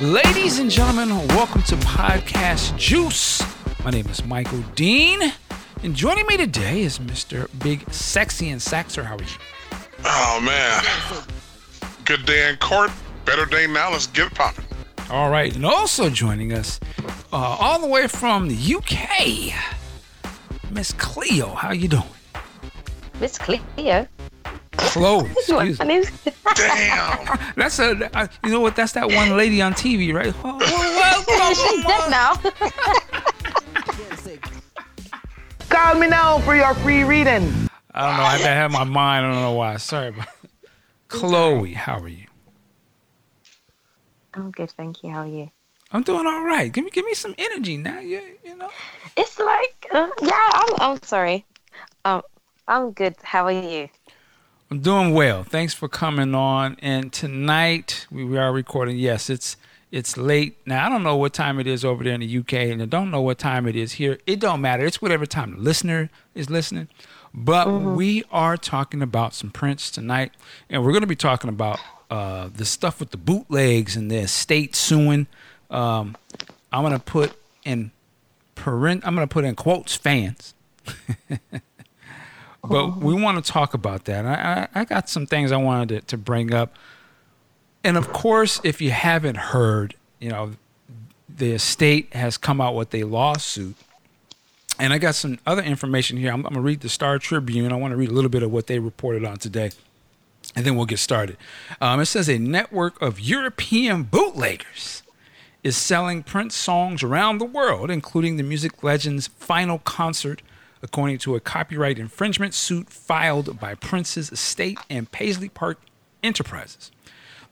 Ladies and gentlemen, welcome to Podcast Juice. My name is Michael Dean, and joining me today is Mr. Big Sexy and Saxer. How are you? Oh man, good day in court, better day now. Let's get it popping. All right, and also joining us, uh, all the way from the UK, Miss Cleo. How you doing? Miss Cleo. Chloe. Excuse My me. name's Damn. That's a, uh, you know what? That's that one lady on TV, right? Oh, She's dead now. Call me now for your free reading. I don't know. I had my mind. I don't know why. Sorry about. Chloe, how are you? I'm good, thank you. How are you? I'm doing all right. Give me, give me some energy now. You, you know. It's like, uh, yeah, I'm, I'm sorry. Um, I'm good. How are you? I'm doing well. Thanks for coming on. And tonight we, we are recording. Yes, it's it's late now. I don't know what time it is over there in the UK, and I don't know what time it is here. It don't matter. It's whatever time the listener is listening. But we are talking about some Prince tonight, and we're going to be talking about uh, the stuff with the bootlegs and the estate suing. Um, I'm going to put in parent. I'm going to put in quotes fans. but we want to talk about that. I, I, I got some things I wanted to, to bring up. And of course, if you haven't heard, you know, the estate has come out with a lawsuit. And I got some other information here. I'm, I'm going to read the Star Tribune. I want to read a little bit of what they reported on today. And then we'll get started. Um, it says a network of European bootleggers is selling Prince songs around the world, including the music legend's final concert, according to a copyright infringement suit filed by Prince's estate and Paisley Park Enterprises.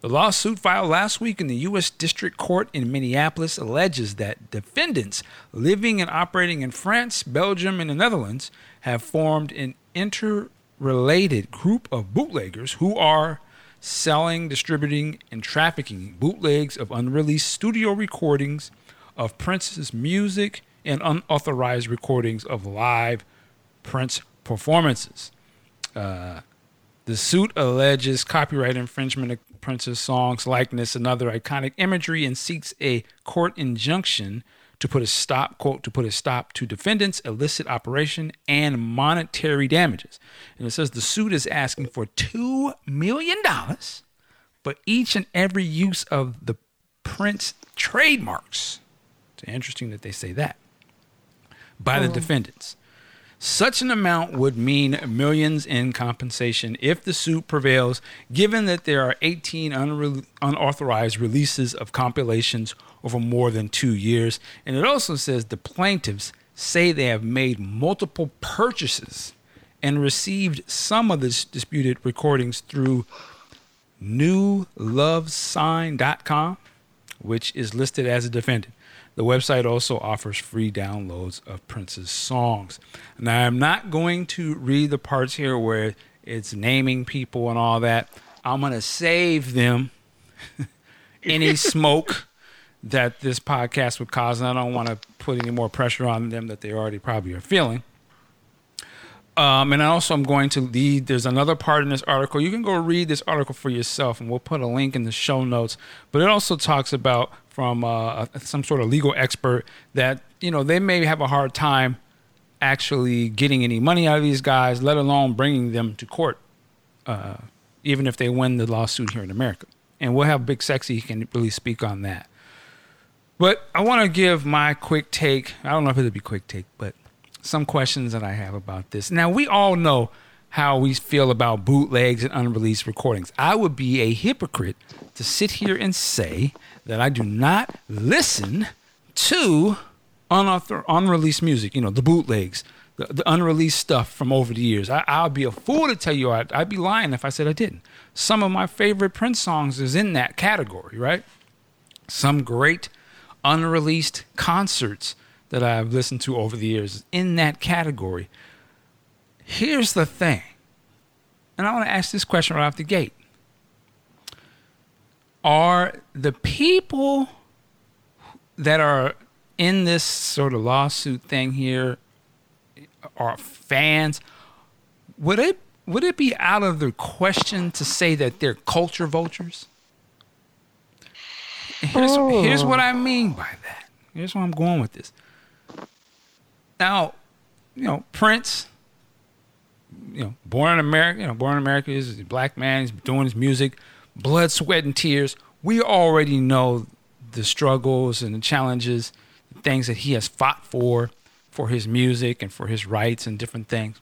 The lawsuit filed last week in the U.S. District Court in Minneapolis alleges that defendants living and operating in France, Belgium, and the Netherlands have formed an interrelated group of bootleggers who are selling, distributing, and trafficking bootlegs of unreleased studio recordings of Prince's music and unauthorized recordings of live Prince performances. Uh, the suit alleges copyright infringement of Prince's songs, likeness, and other iconic imagery and seeks a court injunction to put a stop, quote, to put a stop to defendants' illicit operation and monetary damages. And it says the suit is asking for $2 million, but each and every use of the Prince trademarks. It's interesting that they say that by the oh. defendants. Such an amount would mean millions in compensation if the suit prevails, given that there are 18 unre- unauthorized releases of compilations over more than two years. And it also says the plaintiffs say they have made multiple purchases and received some of the disputed recordings through newlovesign.com, which is listed as a defendant. The website also offers free downloads of Prince's songs. Now, I'm not going to read the parts here where it's naming people and all that. I'm going to save them any smoke that this podcast would cause. And I don't want to put any more pressure on them that they already probably are feeling. Um, and also, I'm going to lead. There's another part in this article. You can go read this article for yourself, and we'll put a link in the show notes. But it also talks about from uh, some sort of legal expert that you know they may have a hard time actually getting any money out of these guys, let alone bringing them to court, uh, even if they win the lawsuit here in America. And we'll have Big Sexy he can really speak on that. But I want to give my quick take. I don't know if it'll be quick take, but some questions that I have about this. Now, we all know how we feel about bootlegs and unreleased recordings. I would be a hypocrite to sit here and say that I do not listen to unauthor- unreleased music, you know, the bootlegs, the, the unreleased stuff from over the years. I, I'll be a fool to tell you I'd, I'd be lying if I said I didn't. Some of my favorite Prince songs is in that category, right? Some great unreleased concerts that I've listened to over the years is in that category. Here's the thing, and I want to ask this question right off the gate. Are the people that are in this sort of lawsuit thing here are fans? Would it would it be out of the question to say that they're culture vultures? here's, here's what I mean by that. Here's where I'm going with this. Now, you know, Prince, you know, born in America, you know, born in America, is a black man, he's doing his music, blood, sweat, and tears. We already know the struggles and the challenges, the things that he has fought for, for his music and for his rights and different things.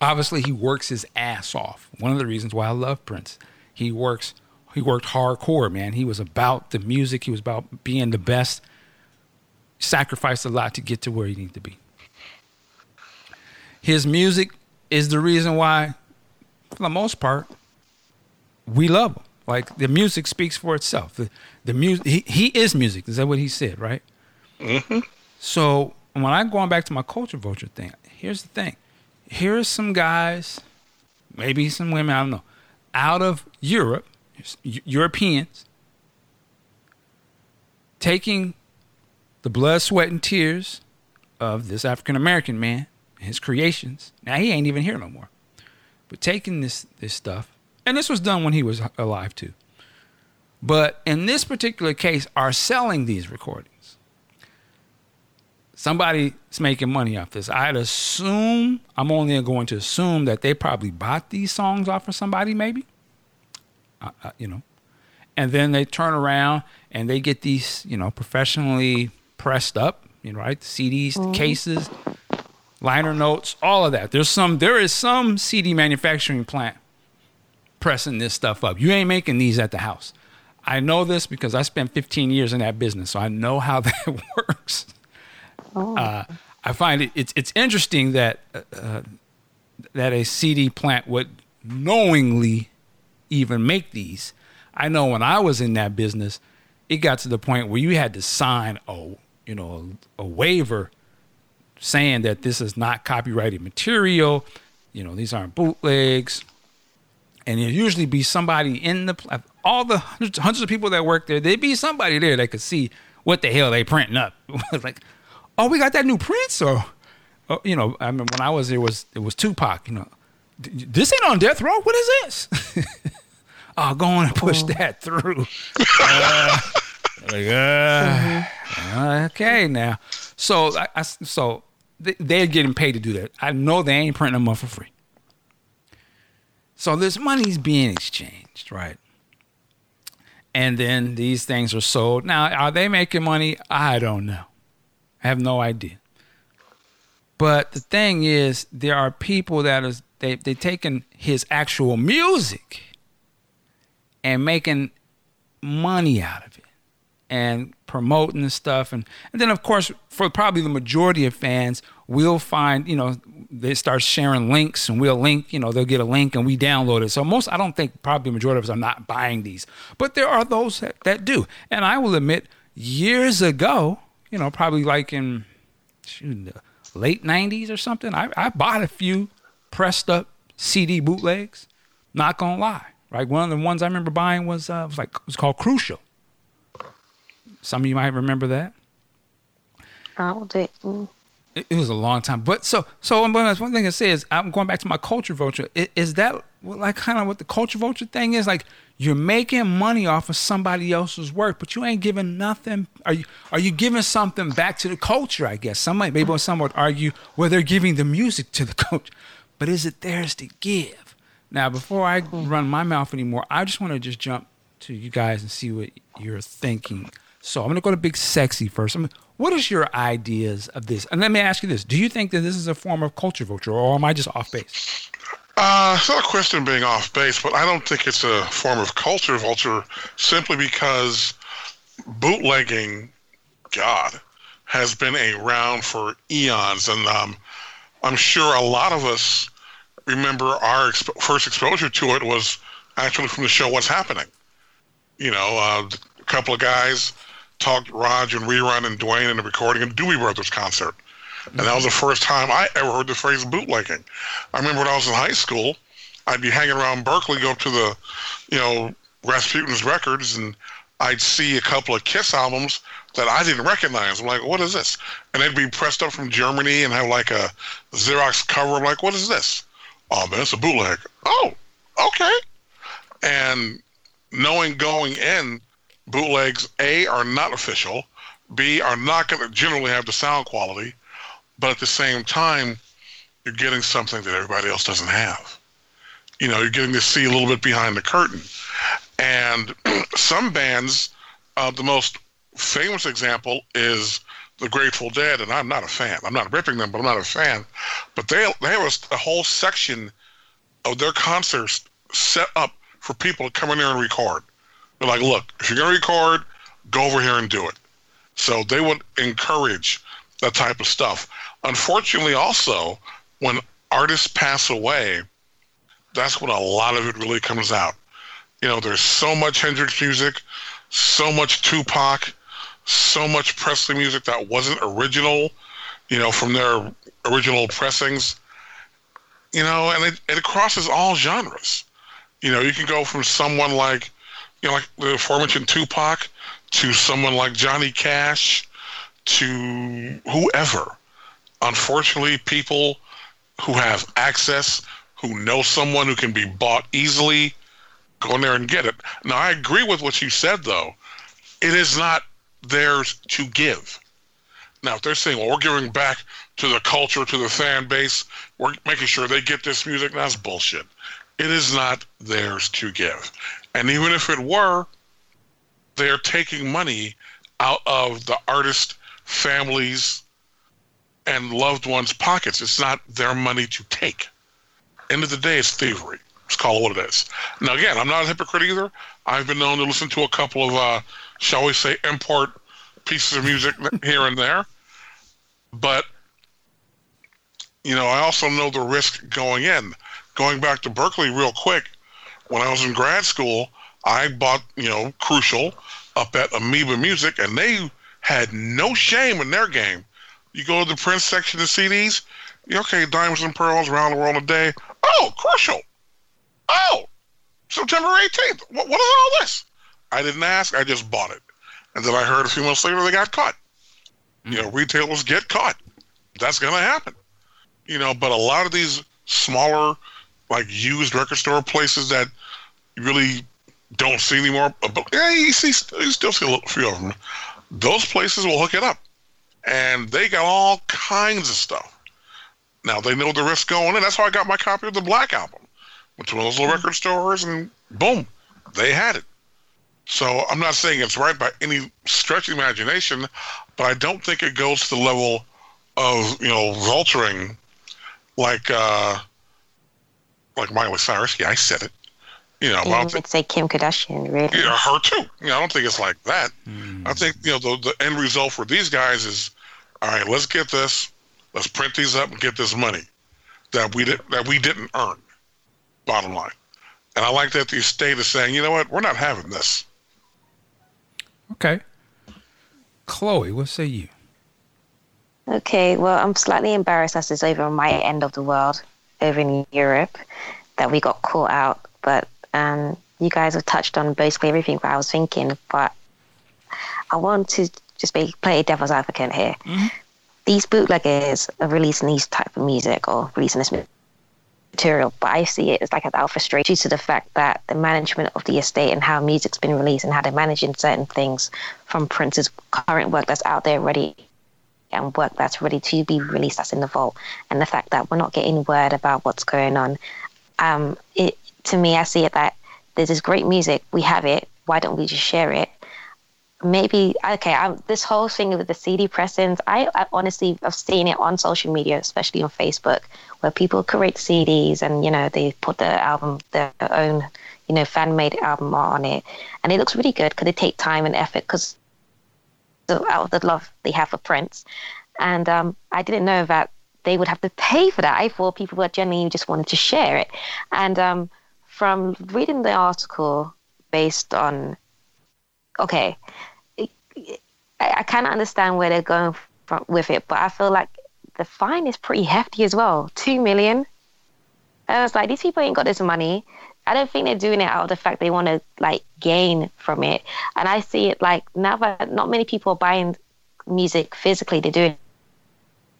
Obviously, he works his ass off. One of the reasons why I love Prince, he works, he worked hardcore, man. He was about the music. He was about being the best. Sacrificed a lot to get to where he needed to be. His music is the reason why, for the most part, we love him. Like the music speaks for itself. The, the music, he, he is music. Is that what he said, right? Mm-hmm. So when I'm going back to my culture vulture thing, here's the thing. Here's some guys, maybe some women, I don't know, out of Europe, Europeans, taking the blood, sweat, and tears of this African American man, his creations. Now he ain't even here no more. But taking this this stuff, and this was done when he was alive too. But in this particular case, are selling these recordings. Somebody's making money off this. I'd assume, I'm only going to assume that they probably bought these songs off of somebody, maybe. Uh, uh, you know. And then they turn around and they get these, you know, professionally pressed up, you know, right? CDs, mm-hmm. cases, liner notes, all of that. There's some, there is some CD manufacturing plant pressing this stuff up. You ain't making these at the house. I know this because I spent 15 years in that business, so I know how that works. Oh. Uh, I find it it's it's interesting that uh, uh that a CD plant would knowingly even make these. I know when I was in that business, it got to the point where you had to sign a you know a, a waiver saying that this is not copyrighted material. You know these aren't bootlegs, and it usually be somebody in the all the hundreds, hundreds of people that work there. There'd be somebody there that could see what the hell they printing up. like, oh, we got that new print, or, or you know, I mean, when I was there was it was Tupac. You know, this ain't on death row. What is this? oh, go on and push oh. that through. Uh, like, uh, mm-hmm. okay, now. So, I, I so they're getting paid to do that. I know they ain't printing them up for free. So this money's being exchanged, right? And then these things are sold. Now, are they making money? I don't know. I have no idea. But the thing is, there are people that is they they taking his actual music and making money out of it and promoting and stuff. And, and then of course for probably the majority of fans we'll find you know they start sharing links and we'll link you know they'll get a link and we download it. So most i don't think probably the majority of us are not buying these but there are those that, that do. And i will admit years ago you know probably like in shoot, late 90s or something I, I bought a few pressed up cd bootlegs. Not gonna lie. Right one of the ones i remember buying was uh, was like it was called crucial some of you might remember that. Oh, didn't. It, it was a long time, but so so. One thing I say is, I'm going back to my culture vulture. Is, is that like kind of what the culture vulture thing is? Like you're making money off of somebody else's work, but you ain't giving nothing. Are you are you giving something back to the culture? I guess some might maybe some would argue where they're giving the music to the culture, but is it theirs to give? Now, before I mm-hmm. run my mouth anymore, I just want to just jump to you guys and see what you're thinking so I'm going to go to Big Sexy first. I what is your ideas of this? And let me ask you this: Do you think that this is a form of culture vulture, or am I just off base? Uh, it's not a question of being off base, but I don't think it's a form of culture vulture simply because bootlegging, God, has been around for eons, and um, I'm sure a lot of us remember our exp- first exposure to it was actually from the show What's Happening. You know, uh, a couple of guys talked Raj and Rerun and Dwayne in the recording of Doobie Brothers concert. And that was the first time I ever heard the phrase bootlegging. I remember when I was in high school, I'd be hanging around Berkeley, go to the, you know, Rasputin's records, and I'd see a couple of Kiss albums that I didn't recognize. I'm like, what is this? And they'd be pressed up from Germany and have like a Xerox cover. I'm like, what is this? Oh man, it's a bootleg. Oh, okay. And knowing going in bootlegs A are not official, B are not going to generally have the sound quality, but at the same time, you're getting something that everybody else doesn't have. You know, you're getting to see a little bit behind the curtain. And some bands, uh, the most famous example is the Grateful Dead, and I'm not a fan. I'm not ripping them, but I'm not a fan. But they they have a, a whole section of their concerts set up for people to come in there and record. They're like, look, if you're gonna record, go over here and do it. So they would encourage that type of stuff. Unfortunately, also when artists pass away, that's when a lot of it really comes out. You know, there's so much Hendrix music, so much Tupac, so much Presley music that wasn't original, you know, from their original pressings. You know, and it, it crosses all genres. You know, you can go from someone like, you know, like the aforementioned Tupac to someone like Johnny Cash to whoever. Unfortunately, people who have access, who know someone who can be bought easily, go in there and get it. Now, I agree with what you said, though. It is not theirs to give. Now, if they're saying, well, we're giving back to the culture, to the fan base, we're making sure they get this music, that's bullshit. It is not theirs to give. And even if it were, they're taking money out of the artist families and loved ones' pockets. It's not their money to take. End of the day, it's thievery. Let's call it what it is. Now, again, I'm not a hypocrite either. I've been known to listen to a couple of, uh, shall we say, import pieces of music here and there. But, you know, I also know the risk going in. Going back to Berkeley real quick, when I was in grad school, I bought, you know, Crucial up at Amoeba Music, and they had no shame in their game. You go to the Prince section of CDs, okay, Diamonds and Pearls, Around the World in a Day. Oh, Crucial. Oh, September 18th. What, what is all this? I didn't ask. I just bought it. And then I heard a few months later they got caught. Mm. You know, retailers get caught. That's going to happen. You know, but a lot of these smaller, like used record store places that you really don't see anymore, but yeah, you, see, you still see a few of them. Those places will hook it up. And they got all kinds of stuff. Now they know the risk going in. That's how I got my copy of the Black Album. Went to one of those little record stores and boom, they had it. So I'm not saying it's right by any stretch of imagination, but I don't think it goes to the level of you know vulturing like uh, like Miley Cyrus. Yeah, I said it. You know, I would say Kim Kardashian, really. Yeah, her too. You know, I don't think it's like that. Mm. I think you know the the end result for these guys is, all right, let's get this, let's print these up and get this money that we did that we didn't earn. Bottom line, and I like that the state is saying, you know what, we're not having this. Okay, Chloe, what say you? Okay, well, I'm slightly embarrassed as it's over on my end of the world, over in Europe, that we got caught out. But um, you guys have touched on basically everything that I was thinking. But I want to just be, play devil's advocate here. Mm-hmm. These bootleggers are releasing these type of music or releasing this material, but I see it as like an alpha straight due to the fact that the management of the estate and how music's been released and how they're managing certain things from Prince's current work that's out there ready and work that's ready to be released that's in the vault. And the fact that we're not getting word about what's going on um, it to me i see it that there's this great music we have it why don't we just share it? Maybe okay I'm, this whole thing with the cd pressings I, I honestly have seen it on social media especially on facebook where people create cds and you know they put the album their own you know fan made album on it. And it looks really good because they take time and effort because out of the love they have for Prince. And um, I didn't know that they would have to pay for that. I thought people were genuinely just wanted to share it. And um, from reading the article based on, okay, I, I kind of understand where they're going from, with it, but I feel like the fine is pretty hefty as well. Two million. I was like, these people ain't got this money. I don't think they're doing it out of the fact they want to like gain from it. And I see it like now that not many people are buying music physically, they're doing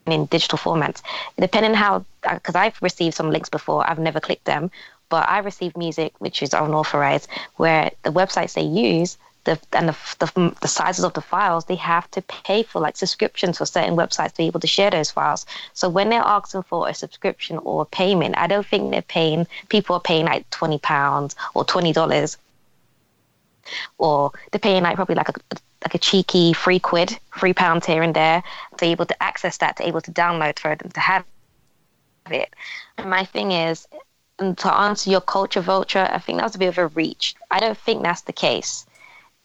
in digital formats. Depending how, because uh, I've received some links before, I've never clicked them, but I received music which is unauthorized, where the websites they use the and the, the, the sizes of the files, they have to pay for like subscriptions for certain websites to be able to share those files. So when they're asking for a subscription or a payment, I don't think they're paying. People are paying like twenty pounds or twenty dollars, or they're paying like probably like a like a cheeky free quid, free pounds here and there to be able to access that, to be able to download for them to have it. And my thing is, and to answer your culture vulture, I think that was a bit of a reach. I don't think that's the case.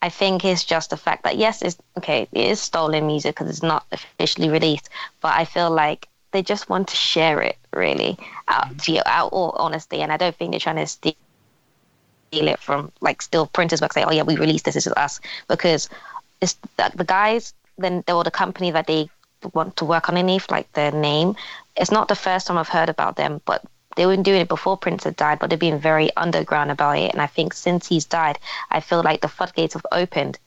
I think it's just the fact that yes, it's okay. It is stolen music because it's not officially released, but I feel like they just want to share it really out, mm-hmm. out all honesty, and I don't think they're trying to steal it from like still printers work say, oh yeah, we released this, this is us because it's the, the guys then or the company that they want to work underneath, like their name. It's not the first time I've heard about them, but they weren't doing it before Prince had died, but they've been very underground about it. And I think since he's died, I feel like the floodgates have opened,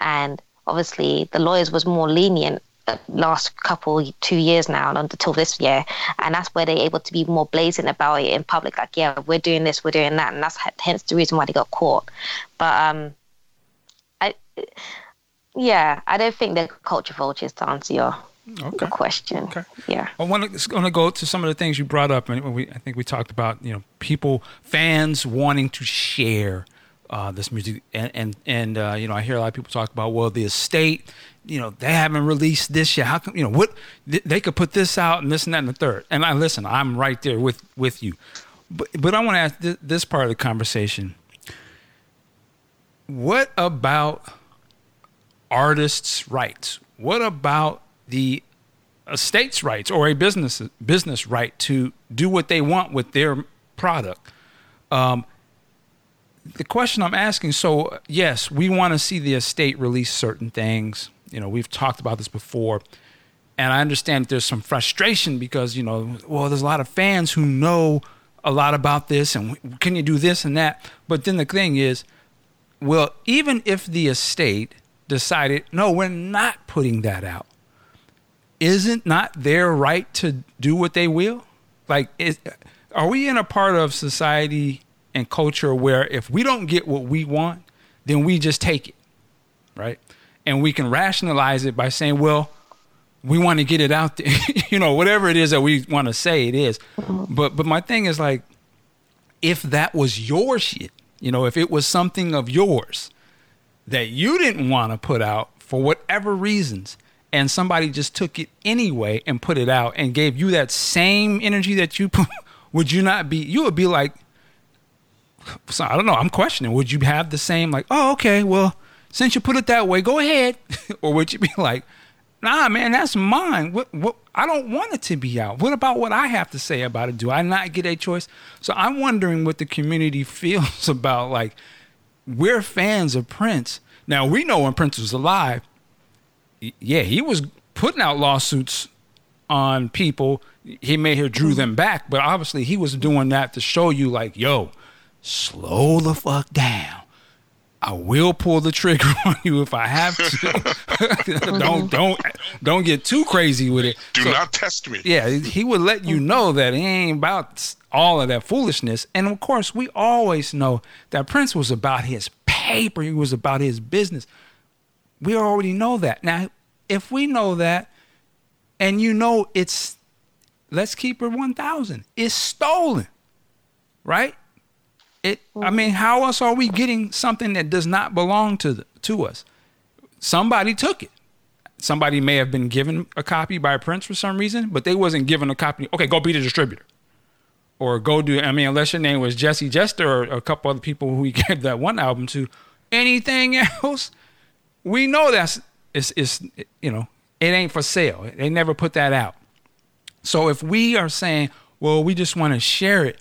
and obviously the lawyers was more lenient the last couple two years now and until this year. And that's where they're able to be more blazing about it in public like yeah we're doing this we're doing that and that's hence the reason why they got caught. But um i yeah i don't think they're culture vultures to answer your okay. question. Okay. Yeah. I want to go to some of the things you brought up, and we, I think we talked about you know people, fans wanting to share uh, this music, and and and uh, you know I hear a lot of people talk about well the estate, you know they haven't released this yet. How come you know what they could put this out and this and that and the third? And I listen, I'm right there with with you, but but I want to ask this, this part of the conversation. What about artists' rights? What about the state's rights or a business business right to do what they want with their product. Um, the question I'm asking so yes, we want to see the estate release certain things. You know, we've talked about this before. And I understand there's some frustration because, you know, well, there's a lot of fans who know a lot about this and can you do this and that? But then the thing is, well, even if the estate decided, no, we're not putting that out, isn't not their right to do what they will? Like, is, are we in a part of society and culture where if we don't get what we want, then we just take it, right? And we can rationalize it by saying, well, we want to get it out there, you know, whatever it is that we want to say it is. But but my thing is like, if that was your shit, you know, if it was something of yours that you didn't want to put out for whatever reasons, and somebody just took it anyway and put it out and gave you that same energy that you put, would you not be you would be like so I don't know, I'm questioning, would you have the same like, "Oh, okay, well, since you put it that way, go ahead." or would you be like, "Nah, man, that's mine. What what I don't want it to be out. What about what I have to say about it? Do I not get a choice?" So I'm wondering what the community feels about like we're fans of Prince. Now, we know when Prince was alive, yeah, he was putting out lawsuits on people. He may have drew them back, but obviously he was doing that to show you, like, yo, slow the fuck down. I will pull the trigger on you if I have to. don't don't don't get too crazy with it. Do so, not test me. Yeah, he would let you know that he ain't about all of that foolishness. And of course, we always know that Prince was about his paper. He was about his business. We already know that. Now, if we know that, and you know it's, let's keep it 1,000, it's stolen, right? It, I mm-hmm. mean, how else are we getting something that does not belong to the, to us? Somebody took it. Somebody may have been given a copy by Prince for some reason, but they wasn't given a copy. Okay, go be the distributor, or go do. I mean, unless your name was Jesse Jester or a couple other people who he gave that one album to. Anything else, we know that's it's, it's you know it ain't for sale. They never put that out. So if we are saying, well, we just want to share it,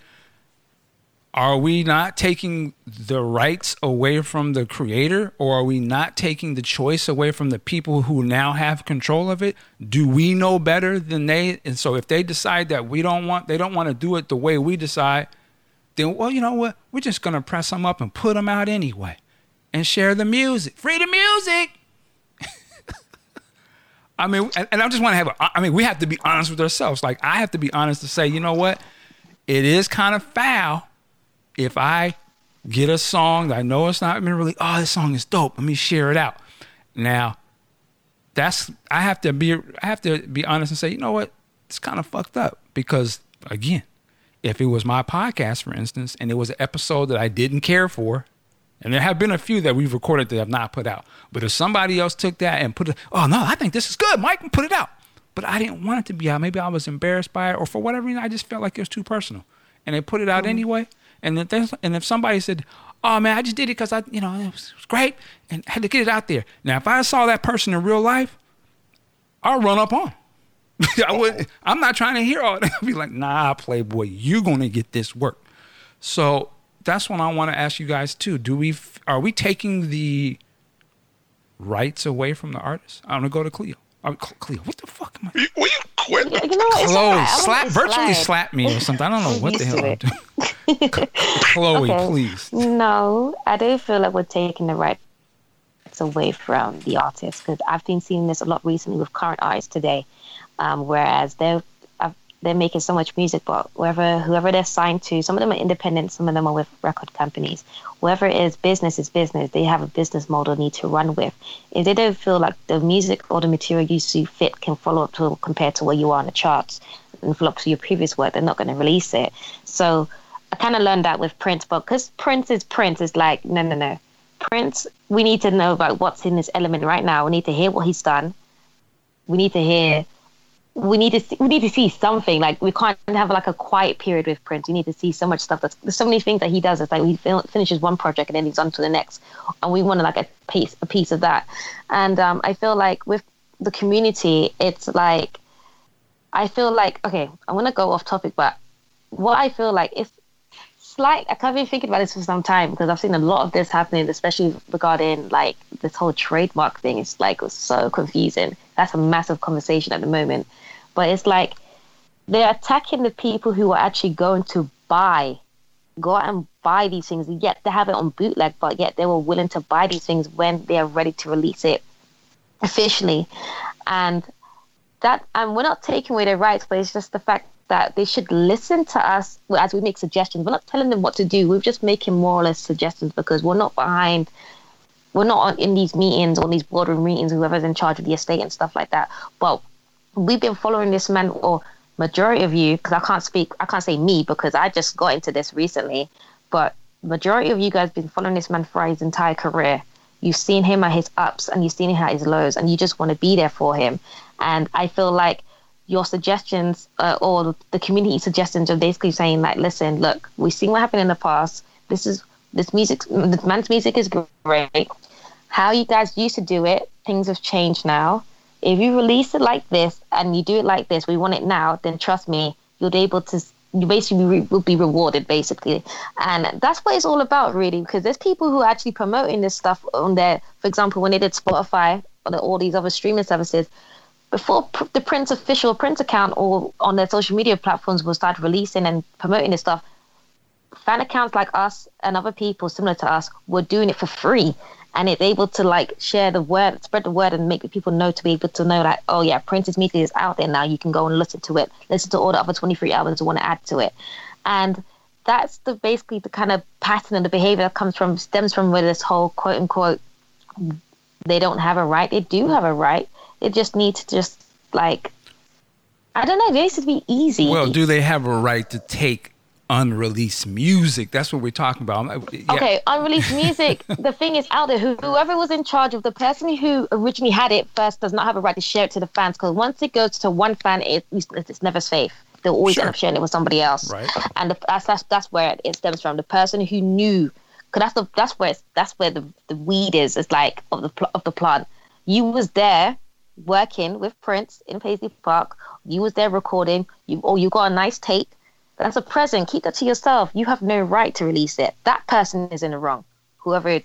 are we not taking the rights away from the creator or are we not taking the choice away from the people who now have control of it do we know better than they and so if they decide that we don't want they don't want to do it the way we decide then well you know what we're just going to press them up and put them out anyway and share the music. Free the music. I mean, and I just want to have a, I mean, we have to be honest with ourselves. Like, I have to be honest to say, you know what? It is kind of foul if I get a song that I know it's not been really. Oh, this song is dope. Let me share it out. Now, that's I have to be I have to be honest and say, you know what? It's kind of fucked up because again, if it was my podcast, for instance, and it was an episode that I didn't care for, and there have been a few that we've recorded that have not put out. But if somebody else took that and put it, oh no, I think this is good, Mike, put it out. But I didn't want it to be out. Maybe I was embarrassed by it, or for whatever reason, I just felt like it was too personal, and they put it out mm-hmm. anyway. And if and if somebody said, "Oh man, I just did it because I, you know, it was, it was great and I had to get it out there." Now, if I saw that person in real life, I'll run up on. I would. I'm not trying to hear all that. I'll be like, "Nah, Playboy, you're gonna get this work." So that's what I want to ask you guys too. Do we are we taking the rights away from the artist? I'm gonna go to Cleo. I'm, Cleo, what the fuck am I? Will you quit? You, you know? Chloe, slap, virtually slap me or something. I don't know what the hell I'm doing. Chloe, okay. please. No, I don't feel like we're taking the rights away from the artist because I've been seeing this a lot recently with current artists today. Um, whereas they're they're making so much music, but whoever whoever they're signed to, some of them are independent, some of them are with record companies. Whoever it is, business is business. They have a business model need to run with. If they don't feel like the music or the material you see fit can follow up to compared to where you are on the charts and follow up to your previous work, they're not going to release it. So I kind of learned that with Prince, but because Prince is Prince, is like no, no, no. Prince, we need to know about what's in this element right now. We need to hear what he's done. We need to hear we need to see, we need to see something like we can't have like a quiet period with Prince. We need to see so much stuff. That's, there's so many things that he does. It's like he finishes one project and then he's on to the next, and we want like a piece a piece of that. And um, I feel like with the community, it's like I feel like okay, I'm gonna go off topic, but what I feel like is slight. I have been thinking about this for some time because I've seen a lot of this happening, especially regarding like this whole trademark thing. It's like so confusing. That's a massive conversation at the moment but it's like they're attacking the people who are actually going to buy, go out and buy these things. Yet they have it on bootleg, but yet they were willing to buy these things when they are ready to release it officially. And that, and we're not taking away their rights, but it's just the fact that they should listen to us as we make suggestions. We're not telling them what to do. We're just making more or less suggestions because we're not behind. We're not in these meetings or these boardroom meetings, whoever's in charge of the estate and stuff like that. But we've been following this man, or majority of you, because I can't speak, I can't say me because I just got into this recently, but majority of you guys been following this man for his entire career. You've seen him at his ups and you've seen him at his lows, and you just want to be there for him. And I feel like your suggestions uh, or the community suggestions are basically saying like, listen, look, we've seen what happened in the past. This is this music, this man's music is great. How you guys used to do it, things have changed now if you release it like this and you do it like this, we want it now, then trust me, you'll be able to you basically will be rewarded basically. And that's what it's all about really because there's people who are actually promoting this stuff on their for example when they did spotify or all these other streaming services before the prince official print account or on their social media platforms will start releasing and promoting this stuff fan accounts like us and other people similar to us were doing it for free and it's able to like share the word, spread the word, and make people know to be able to know like, oh yeah, Prince's Media is out there now. You can go and listen to it, listen to all the other 23 albums you want to add to it, and that's the basically the kind of pattern and the behavior that comes from stems from where this whole quote unquote they don't have a right. They do have a right. They just need to just like I don't know. They need to be easy. Well, do they have a right to take unreleased music. That's what we're talking about. Yeah. Okay, unreleased music. the thing is out there. Whoever was in charge of the person who originally had it first does not have a right to share it to the fans because once it goes to one fan, it, it's never safe. They'll always sure. end up sharing it with somebody else. Right. And the, that's, that's that's where it stems from. The person who knew, because that's the that's where that's where the, the weed is. It's like of the of the plant. You was there working with Prince in Paisley Park. You was there recording. You or you got a nice tape that's a present. Keep that to yourself. You have no right to release it. That person is in the wrong. Whoever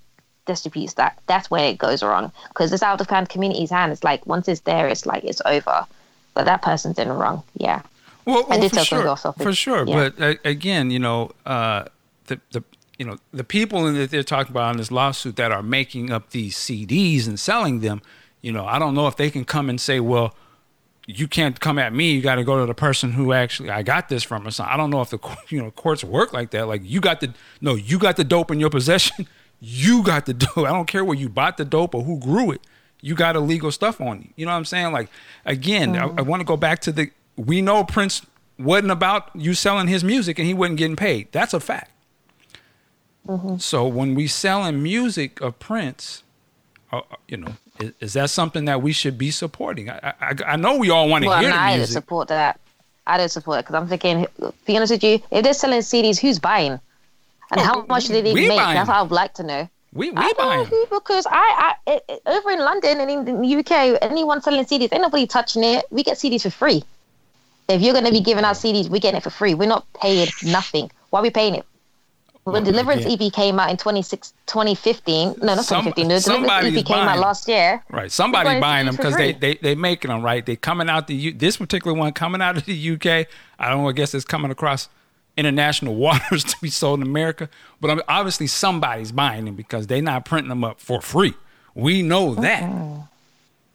distributes that, that's where it goes wrong. Because it's out of the community's hands. It's like once it's there, it's like it's over. But that person's in the wrong. Yeah. Well, well for, sure, for sure. Yeah. But uh, again, you know, uh, the the you know the people that they're talking about in this lawsuit that are making up these CDs and selling them. You know, I don't know if they can come and say, well you can't come at me. You got to go to the person who actually I got this from or something. I don't know if the you know courts work like that. Like you got the no, you got the dope in your possession. You got the dope. I don't care where you bought the dope or who grew it. You got illegal stuff on you. You know what I'm saying? Like again, mm. I, I want to go back to the. We know Prince wasn't about you selling his music and he wasn't getting paid. That's a fact. Mm-hmm. So when we selling music of Prince, uh, uh you know, is, is, that something that we should be supporting? I I, I know we all want to well, hear no, the music. I didn't support that. I didn't support it because I'm thinking, to be honest with you, if they're selling CDs, who's buying? And how much did they make? Buying. That's what I would like to know. We we buying because I, I it, over in London and in the UK, anyone selling CDs, ain't nobody touching it. We get CDs for free. If you're going to be giving out CDs, we're getting it for free. We're not paying nothing. Why are we paying it? When Deliverance EP came out in 2015, no, not Some, 2015. The Deliverance EP came out last year. Right. Somebody buying them because they, they, they making them, right? They coming out the, U, this particular one coming out of the UK. I don't know, I guess it's coming across international waters to be sold in America. But obviously somebody's buying them because they're not printing them up for free. We know that. Mm-hmm.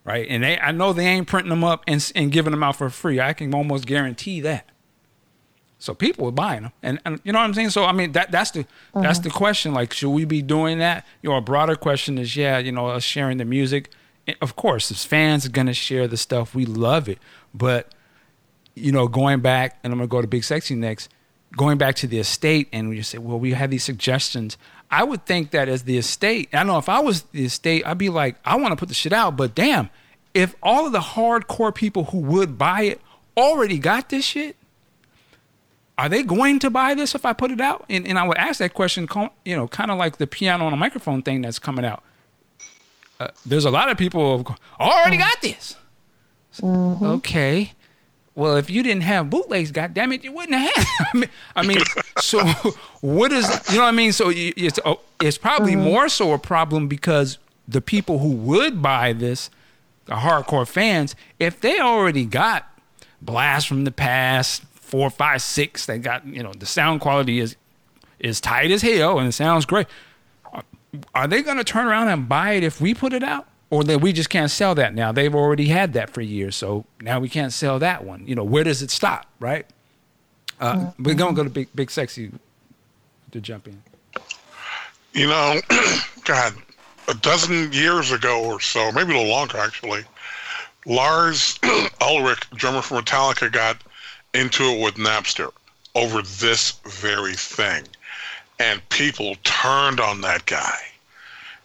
Right. And they I know they ain't printing them up and, and giving them out for free. I can almost guarantee that. So people are buying them, and, and you know what I'm saying. So I mean that that's the mm-hmm. that's the question. Like, should we be doing that? You know, a broader question is, yeah, you know, us sharing the music. Of course, as fans are gonna share the stuff, we love it. But you know, going back, and I'm gonna go to Big Sexy next going back to the estate and we just say, well, we have these suggestions. I would think that as the estate, I know if I was the estate, I'd be like, I want to put the shit out, but damn, if all of the hardcore people who would buy it already got this shit, are they going to buy this if I put it out? And, and I would ask that question, you know, kind of like the Piano & a Microphone thing that's coming out. Uh, there's a lot of people who already got this. Mm-hmm. Okay well, if you didn't have bootlegs, goddamn it, you wouldn't have. I mean, I mean so what is you know what I mean? So it's oh, it's probably mm-hmm. more so a problem because the people who would buy this, the hardcore fans, if they already got blast from the past four, five, six, they got you know the sound quality is is tight as hell and it sounds great. Are they going to turn around and buy it if we put it out? or that we just can't sell that now. They've already had that for years, so now we can't sell that one. You know, where does it stop, right? Uh, mm-hmm. We're gonna go to big, big, sexy to jump in. You know, God, a dozen years ago or so, maybe a little longer actually, Lars Ulrich, drummer for Metallica, got into it with Napster over this very thing, and people turned on that guy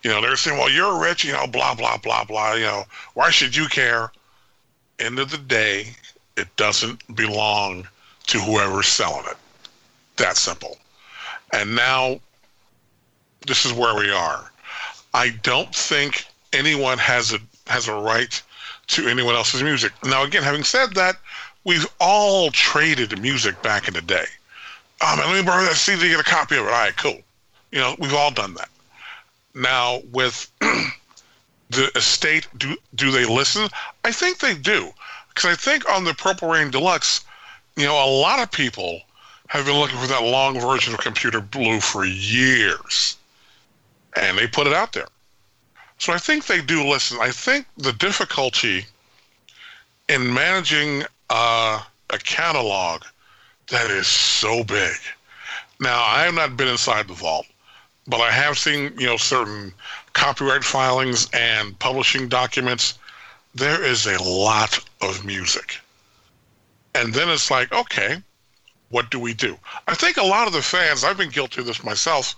you know, they're saying, well, you're rich, you know, blah, blah, blah, blah. You know, why should you care? End of the day, it doesn't belong to whoever's selling it. That simple. And now, this is where we are. I don't think anyone has a has a right to anyone else's music. Now, again, having said that, we've all traded music back in the day. Um, let me borrow that CD, to get a copy of it. All right, cool. You know, we've all done that. Now, with the estate, do do they listen? I think they do, because I think on the Purple Rain Deluxe, you know, a lot of people have been looking for that long version of Computer Blue for years, and they put it out there. So I think they do listen. I think the difficulty in managing uh, a catalog that is so big. Now, I have not been inside the vault, but I have seen, you know, certain copyright filings and publishing documents. There is a lot of music. And then it's like, okay, what do we do? I think a lot of the fans, I've been guilty of this myself,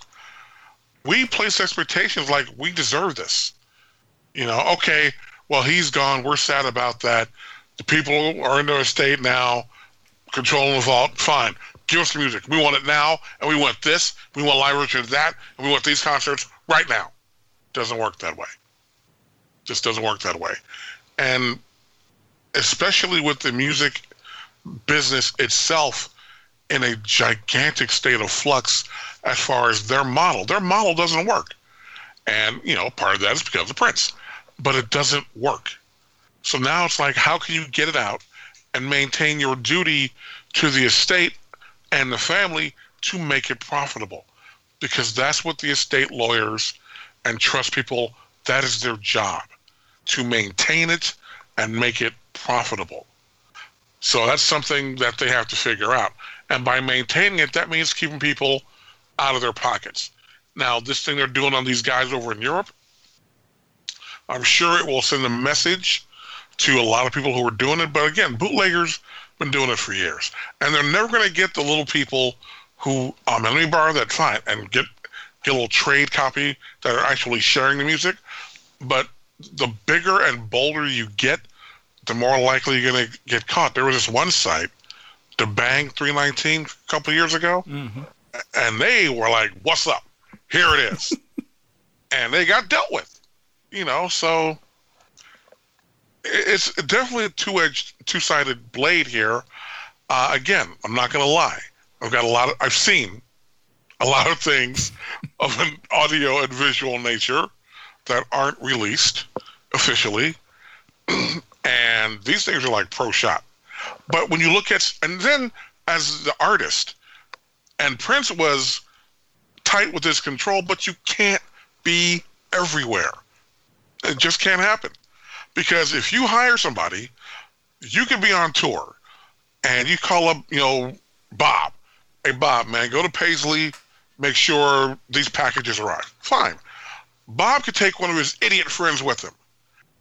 we place expectations like we deserve this. You know, okay, well, he's gone. We're sad about that. The people are in their estate now, controlling the vault. Fine give us the music. We want it now, and we want this. We want live of that, and we want these concerts right now. Doesn't work that way. Just doesn't work that way. And especially with the music business itself in a gigantic state of flux as far as their model. Their model doesn't work. And, you know, part of that is because of the Prince. But it doesn't work. So now it's like, how can you get it out and maintain your duty to the estate and the family to make it profitable because that's what the estate lawyers and trust people that is their job to maintain it and make it profitable So that's something that they have to figure out. And by maintaining it, that means keeping people out of their pockets. Now, this thing they're doing on these guys over in Europe, I'm sure it will send a message to a lot of people who are doing it. But again, bootleggers been doing it for years, and they're never going to get the little people who um, let me borrow that fine and get get a little trade copy that are actually sharing the music. But the bigger and bolder you get, the more likely you're going to get caught. There was this one site, the Bang 319, a couple years ago, mm-hmm. and they were like, "What's up? Here it is," and they got dealt with. You know, so it's definitely a two-edged, two-sided blade here. Uh, again, I'm not going to lie. I've got a lot of, I've seen a lot of things of an audio and visual nature that aren't released officially. and these things are like pro shot. But when you look at, and then as the artist, and Prince was tight with his control, but you can't be everywhere. It just can't happen. Because if you hire somebody, you can be on tour and you call up, you know, Bob. Hey, Bob, man, go to Paisley, make sure these packages arrive. Fine. Bob could take one of his idiot friends with him,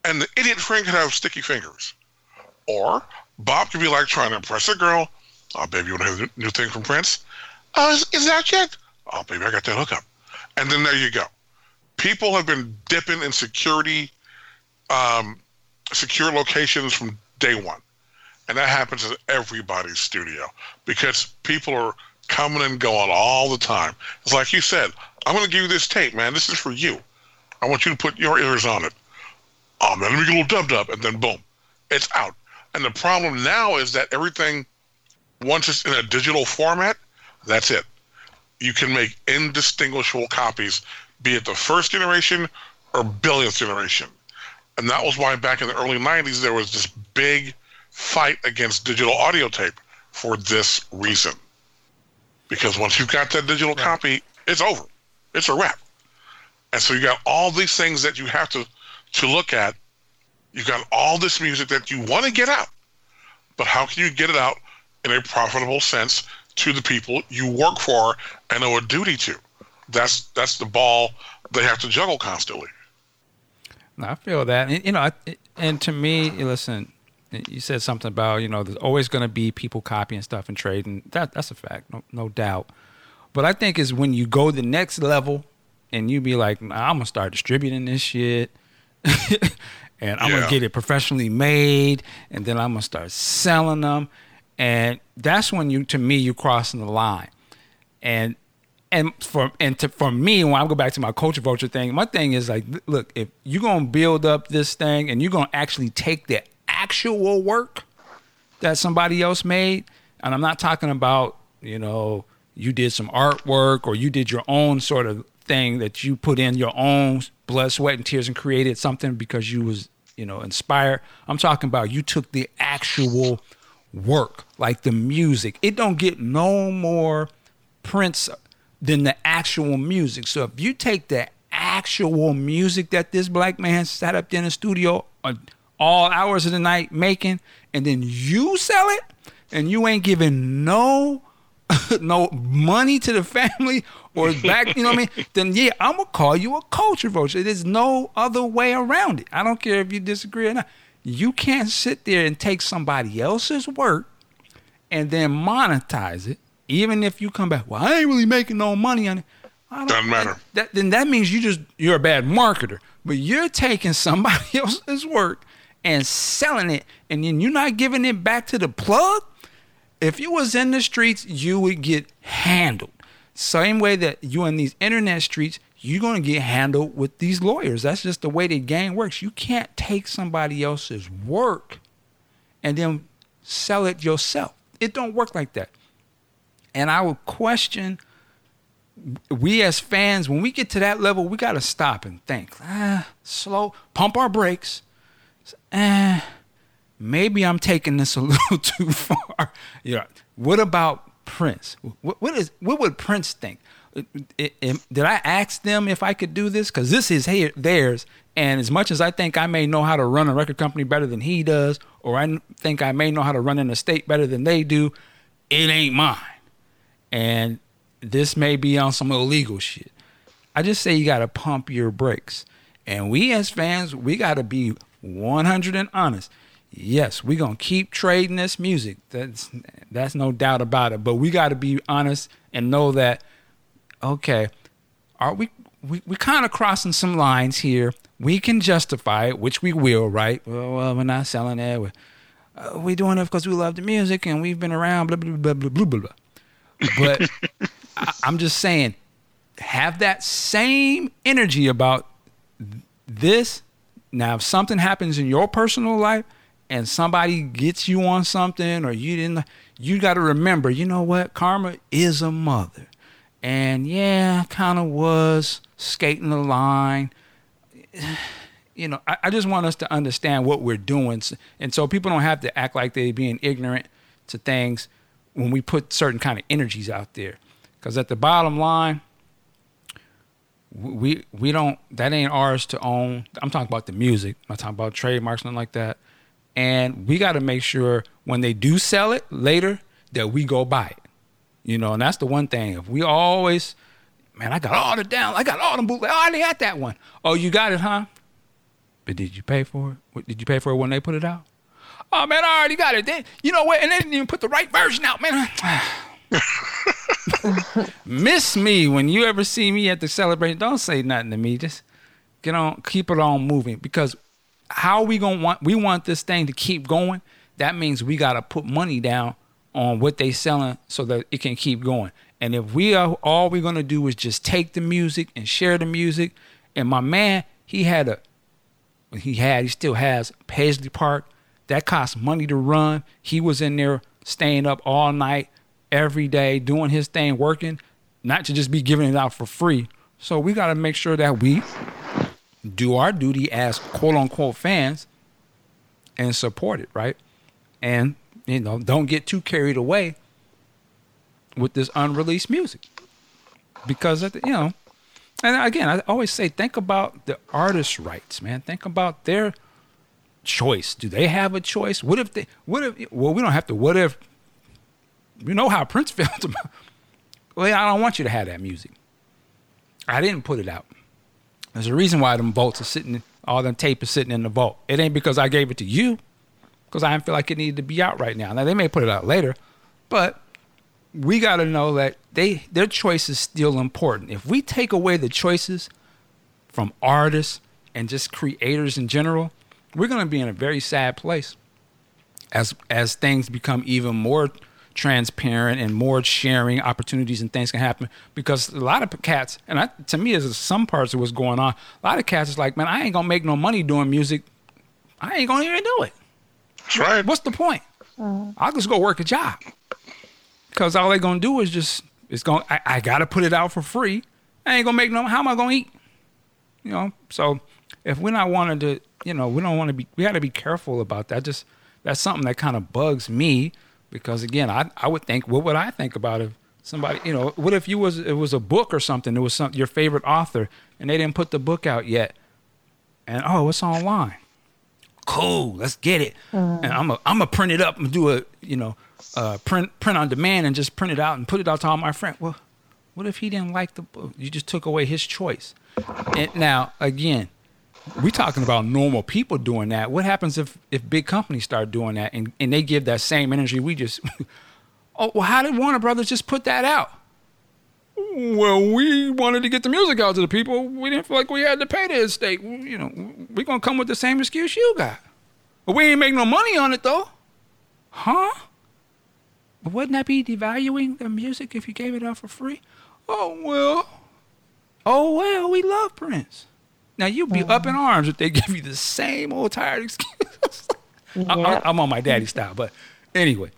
and the idiot friend could have sticky fingers. Or Bob could be like trying to impress a girl. Oh, baby, you want to have a new thing from Prince? Oh, uh, is, is that yet? Oh, baby, I got that hookup. And then there you go. People have been dipping in security um, secure locations from day one. And that happens in everybody's studio because people are coming and going all the time. It's like you said, I'm going to give you this tape, man. This is for you. I want you to put your ears on it. Oh, man, let me get a little dub dub. And then boom, it's out. And the problem now is that everything, once it's in a digital format, that's it. You can make indistinguishable copies, be it the first generation or billionth generation. And that was why back in the early 90s, there was this big fight against digital audio tape for this reason. Because once you've got that digital copy, it's over. It's a wrap. And so you got all these things that you have to, to look at. You've got all this music that you want to get out. But how can you get it out in a profitable sense to the people you work for and owe a duty to? That's that's the ball they have to juggle constantly. I feel that, and, you know, and to me, listen, you said something about you know there's always going to be people copying stuff and trading. That that's a fact, no, no doubt. But I think is when you go the next level and you be like, I'm gonna start distributing this shit. and I'm yeah. gonna get it professionally made, and then I'm gonna start selling them, and that's when you, to me, you're crossing the line, and and for and to, for me, when I go back to my culture vulture thing, my thing is like, look, if you're gonna build up this thing and you're gonna actually take the actual work that somebody else made, and I'm not talking about you know you did some artwork or you did your own sort of thing that you put in your own blood, sweat, and tears and created something because you was you know inspired. I'm talking about you took the actual work, like the music. It don't get no more Prince than the actual music. So if you take the actual music that this black man sat up in the studio uh, all hours of the night making, and then you sell it, and you ain't giving no no money to the family or back, you know what I mean? Then yeah, I'm gonna call you a culture vulture. There's no other way around it. I don't care if you disagree or not. You can't sit there and take somebody else's work and then monetize it even if you come back, well, I ain't really making no money on it. Doesn't matter. That, then that means you just you're a bad marketer. But you're taking somebody else's work and selling it, and then you're not giving it back to the plug. If you was in the streets, you would get handled. Same way that you in these internet streets, you're gonna get handled with these lawyers. That's just the way the game works. You can't take somebody else's work and then sell it yourself. It don't work like that. And I would question we as fans, when we get to that level, we got to stop and think. Ah, slow, pump our brakes. Eh, maybe I'm taking this a little too far. Yeah. What about Prince? What, what is what would Prince think? did I ask them if I could do this? Because this is here, theirs. And as much as I think I may know how to run a record company better than he does, or I think I may know how to run an estate better than they do, it ain't mine. And this may be on some illegal shit. I just say you got to pump your brakes. And we as fans, we got to be 100 and honest. Yes, we're going to keep trading this music. That's that's no doubt about it. But we got to be honest and know that okay, are we we we kind of crossing some lines here. We can justify it, which we will, right? Well, well we're not selling it. We're, uh, we're doing it because we love the music and we've been around, blah, blah, blah, blah, blah, blah, blah. But I, I'm just saying, have that same energy about this. Now, if something happens in your personal life and somebody gets you on something or you didn't, you got to remember, you know what? Karma is a mother. And yeah, kind of was skating the line. You know, I, I, just want us to understand what we're doing. And so people don't have to act like they're being ignorant to things when we put certain kind of energies out there. Because at the bottom line, we we don't that ain't ours to own. I'm talking about the music. I'm not talking about trademarks, nothing like that. And we got to make sure when they do sell it later that we go buy it. You know, and that's the one thing. If we always, man, I got all the down, I got all the bootleg. Oh, I already had that one. Oh, you got it, huh? But did you pay for it? Did you pay for it when they put it out? Oh man, I already got it. They, you know what? And they didn't even put the right version out, man. Miss me when you ever see me at the celebration. Don't say nothing to me. Just get on, keep it on moving. Because how we gonna want? We want this thing to keep going. That means we gotta put money down on what they selling so that it can keep going. And if we are all we're gonna do is just take the music and share the music, and my man, he had a he had he still has Paisley Park. That costs money to run. He was in there staying up all night, every day, doing his thing, working, not to just be giving it out for free. So we gotta make sure that we do our duty as quote unquote fans and support it, right? And you know, don't get too carried away with this unreleased music because the, you know and again i always say think about the artist's rights man think about their choice. Do they have a choice? What if they what if well we don't have to what if you know how prince felt about well i don't want you to have that music. I didn't put it out. There's a reason why them vaults are sitting all them tape is sitting in the vault. It ain't because i gave it to you because I didn't feel like it needed to be out right now. Now they may put it out later, but we got to know that they their choice is still important. If we take away the choices from artists and just creators in general, we're going to be in a very sad place as as things become even more transparent and more sharing opportunities and things can happen because a lot of cats and I, to me is some parts of what's going on a lot of cats is like man i ain't gonna make no money doing music i ain't gonna even do it that's right. What's the point? Uh-huh. I'll just go work a job because all they're gonna do is just it's going. I, I gotta put it out for free. I ain't gonna make no. How am I gonna eat? You know. So if we're not wanting to, you know, we don't want to be. We got to be careful about that. Just that's something that kind of bugs me because again, I I would think, what would I think about if somebody, you know, what if you was it was a book or something? It was some your favorite author and they didn't put the book out yet, and oh, it's online cool, let's get it. Mm. And I'm a, I'm gonna print it up and do a, you know, uh, print print on demand and just print it out and put it out to all my friends. Well, what if he didn't like the book? You just took away his choice. And now again, we talking about normal people doing that. What happens if if big companies start doing that and, and they give that same energy? We just, oh well, how did Warner Brothers just put that out? Well, we wanted to get the music out to the people. We didn't feel like we had to pay the estate. You know, we're gonna come with the same excuse you got. But we ain't make no money on it though. Huh? Wouldn't that be devaluing the music if you gave it out for free? Oh well. Oh well, we love Prince. Now you'd be up in arms if they give you the same old tired excuse. I, am on my daddy style, but anyway.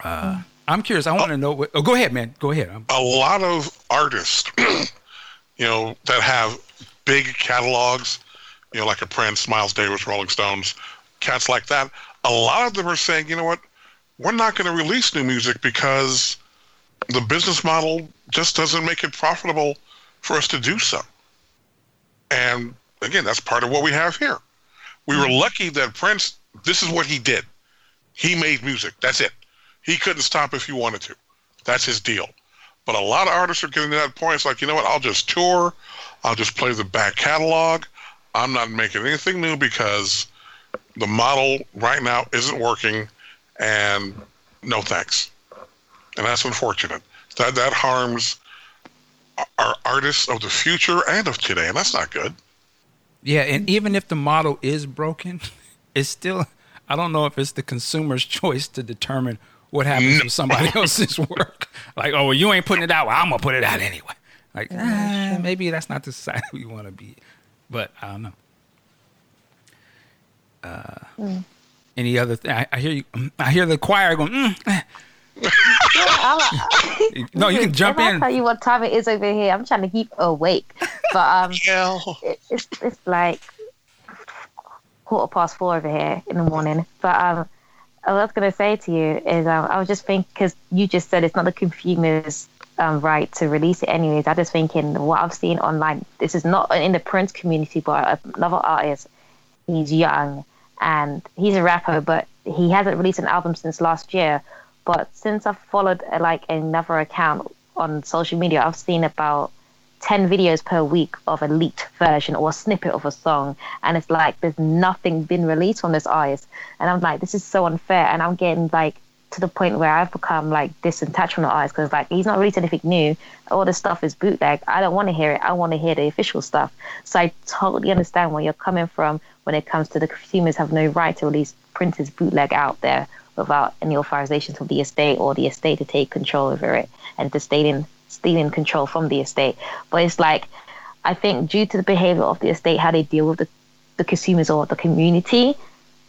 Uh, I'm curious. I want to know. What, oh, go ahead, man. Go ahead. I'm, a lot of artists, you know, that have big catalogs, you know, like a Prince, Miles Davis, Rolling Stones, cats like that. A lot of them are saying, you know what, we're not going to release new music because the business model just doesn't make it profitable for us to do so. And again, that's part of what we have here. We were lucky that Prince, this is what he did. He made music. That's it. He couldn't stop if he wanted to. That's his deal. But a lot of artists are getting to that point. It's like, you know what? I'll just tour. I'll just play the back catalog. I'm not making anything new because the model right now isn't working. And no thanks. And that's unfortunate. That that harms our artists of the future and of today, and that's not good. Yeah, and even if the model is broken, it's still I don't know if it's the consumer's choice to determine what happens no. to somebody else's work. Like, oh, well, you ain't putting it out. Well, I'm gonna put it out anyway. Like, ah, maybe that's not the society we want to be. But I don't know. Uh, mm. Any other thing? I, I, hear you. I hear the choir going. Mm. Yeah, no, you can jump in. I'll tell you what time it is over here. I'm trying to keep awake, but um, yeah. it, it's it's like quarter past four over here in the morning. But um, I was going to say to you is um, I was just thinking because you just said it's not the consumer's um, right to release it anyways. I just thinking what I've seen online. This is not in the Prince community, but another artist. He's young and he's a rapper, but he hasn't released an album since last year. But since I've followed uh, like another account on social media, I've seen about 10 videos per week of a leaked version or a snippet of a song. And it's like there's nothing been released on this artist. And I'm like, this is so unfair. And I'm getting like to the point where I've become like disattached from the artist because like he's not releasing anything new. All this stuff is bootleg. I don't want to hear it. I want to hear the official stuff. So I totally understand where you're coming from when it comes to the consumers have no right to release Prince's bootleg out there without any authorization from the estate or the estate to take control over it and to stay in stealing control from the estate. But it's like, I think due to the behavior of the estate, how they deal with the, the consumers or the community,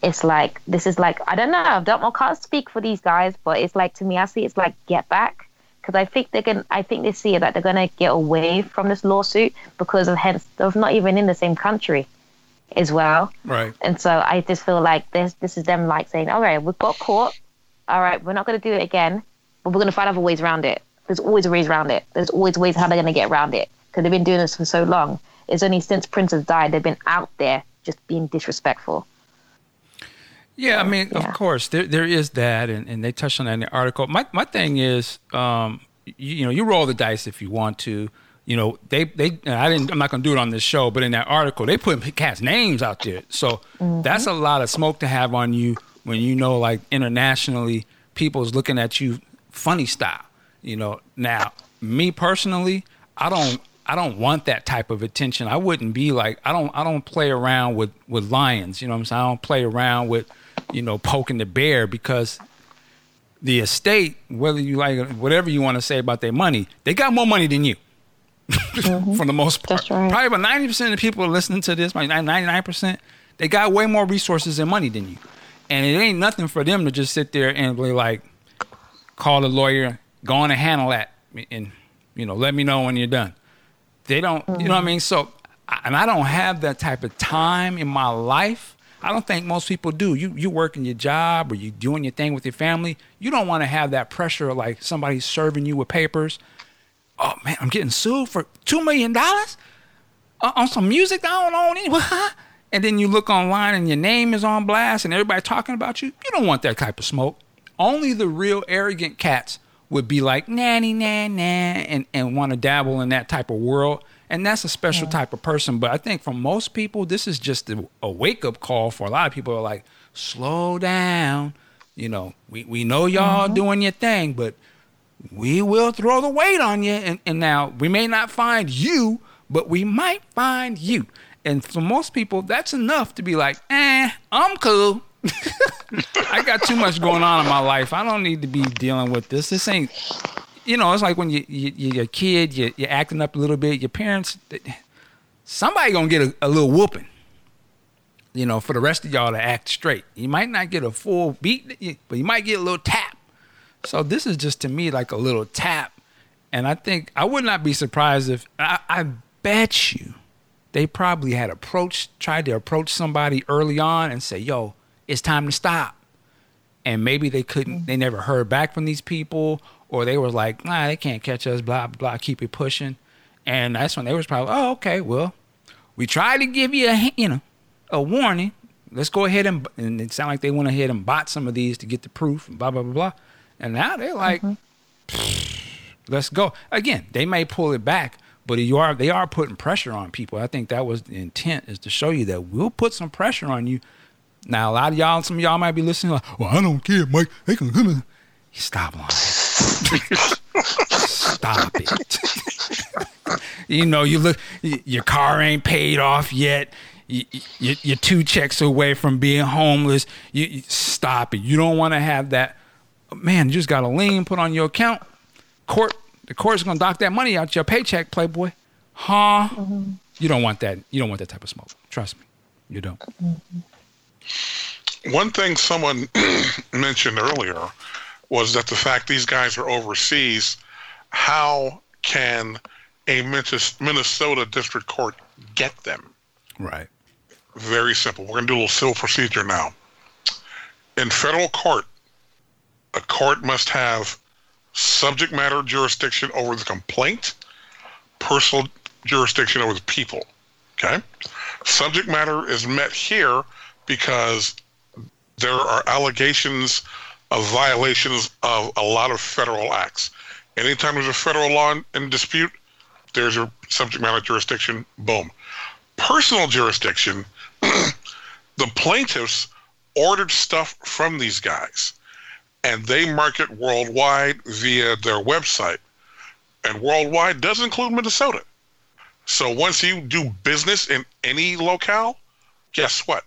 it's like, this is like, I don't know, I don't I can't speak for these guys, but it's like, to me, I see it's like, get back. Because I think they can, I think they see that they're to get away from this lawsuit because of hence, they're not even in the same country as well. Right. And so I just feel like this, this is them like saying, all right, we've got caught. All right, we're not going to do it again, but we're going to find other ways around it. There's always ways around it. There's always ways how they're going to get around it because they've been doing this for so long. It's only since Prince has died they've been out there just being disrespectful. Yeah, I mean, yeah. of course, there there is that, and, and they touched on that in the article. My my thing is, um, you, you know, you roll the dice if you want to. You know, they they I didn't. I'm not going to do it on this show, but in that article, they put cats' names out there. So mm-hmm. that's a lot of smoke to have on you when you know, like internationally, people's looking at you funny style. You know, now me personally, I don't I don't want that type of attention. I wouldn't be like I don't I don't play around with with lions, you know what I'm saying? I don't play around with, you know, poking the bear because the estate, whether you like whatever you want to say about their money, they got more money than you. Mm-hmm. for the most part. Right. Probably about ninety percent of the people listening to this, like ninety nine percent, they got way more resources and money than you. And it ain't nothing for them to just sit there and be like, call a lawyer, go on and handle that and you know let me know when you're done they don't mm-hmm. you know what i mean so and i don't have that type of time in my life i don't think most people do you you working your job or you doing your thing with your family you don't want to have that pressure of like somebody serving you with papers oh man i'm getting sued for two million dollars on some music i don't own anyway and then you look online and your name is on blast and everybody talking about you you don't want that type of smoke only the real arrogant cats would be like nanny nah nah and, and want to dabble in that type of world. And that's a special yeah. type of person. But I think for most people, this is just a, a wake up call for a lot of people are like, slow down. You know, we, we know y'all mm-hmm. doing your thing, but we will throw the weight on you. And, and now we may not find you, but we might find you. And for most people, that's enough to be like, eh, I'm cool. I got too much going on in my life. I don't need to be dealing with this. This ain't, you know, it's like when you, you you're a kid, you, you're acting up a little bit. Your parents, somebody gonna get a, a little whooping. You know, for the rest of y'all to act straight. You might not get a full beat, but you might get a little tap. So this is just to me like a little tap. And I think I would not be surprised if I, I bet you they probably had approached, tried to approach somebody early on and say, "Yo, it's time to stop. and maybe they couldn't, mm-hmm. they never heard back from these people, or they were like, nah, they can't catch us, blah blah, keep it pushing, and that's when they was probably, oh, okay, well, we tried to give you a, you know, a warning. Let's go ahead and, and it sounded like they went ahead and bought some of these to get the proof, and blah blah blah blah, and now they're like, mm-hmm. let's go again. They may pull it back, but you are they are putting pressure on people. I think that was the intent is to show you that we'll put some pressure on you. Now a lot of y'all, some of y'all might be listening like, well, I don't care, Mike. They can come in. Stop lying. Stop it. you know, you look, your car ain't paid off yet. You, you, you're two checks away from being homeless. You, you stop it. You don't want to have that. Man, you just got a lien put on your account. Court, the court's gonna dock that money out your paycheck, Playboy. Huh? Mm-hmm. You don't want that. You don't want that type of smoke. Trust me, you don't. Mm-hmm. One thing someone mentioned earlier was that the fact these guys are overseas, how can a Minnesota district court get them? Right. Very simple. We're going to do a little civil procedure now. In federal court, a court must have subject matter jurisdiction over the complaint, personal jurisdiction over the people. Okay? Subject matter is met here because there are allegations of violations of a lot of federal acts. Anytime there's a federal law in, in dispute, there's your subject matter jurisdiction. Boom. Personal jurisdiction, the plaintiffs ordered stuff from these guys and they market worldwide via their website. And worldwide does include Minnesota. So once you do business in any locale, guess what?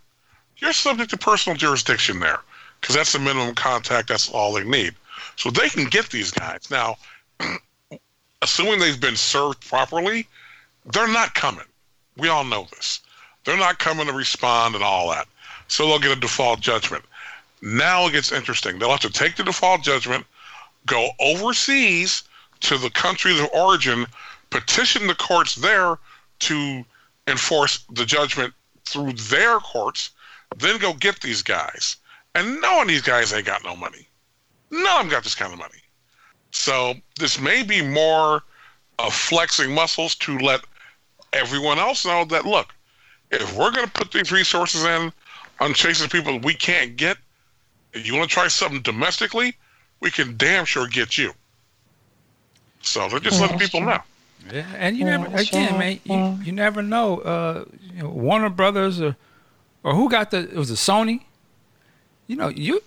You're subject to personal jurisdiction there because that's the minimum contact. That's all they need. So they can get these guys. Now, assuming they've been served properly, they're not coming. We all know this. They're not coming to respond and all that. So they'll get a default judgment. Now it gets interesting. They'll have to take the default judgment, go overseas to the countries of origin, petition the courts there to enforce the judgment through their courts, then go get these guys. And none of these guys ain't got no money. None of them got this kind of money. So this may be more of flexing muscles to let everyone else know that look, if we're going to put these resources in on chasing people we can't get, if you want to try something domestically, we can damn sure get you. So they're just letting people know. Yeah, and you Yeah, never again, sure, man. yeah. You, you never know. Uh, you know, Warner Brothers or or who got the? It was it Sony. You know, you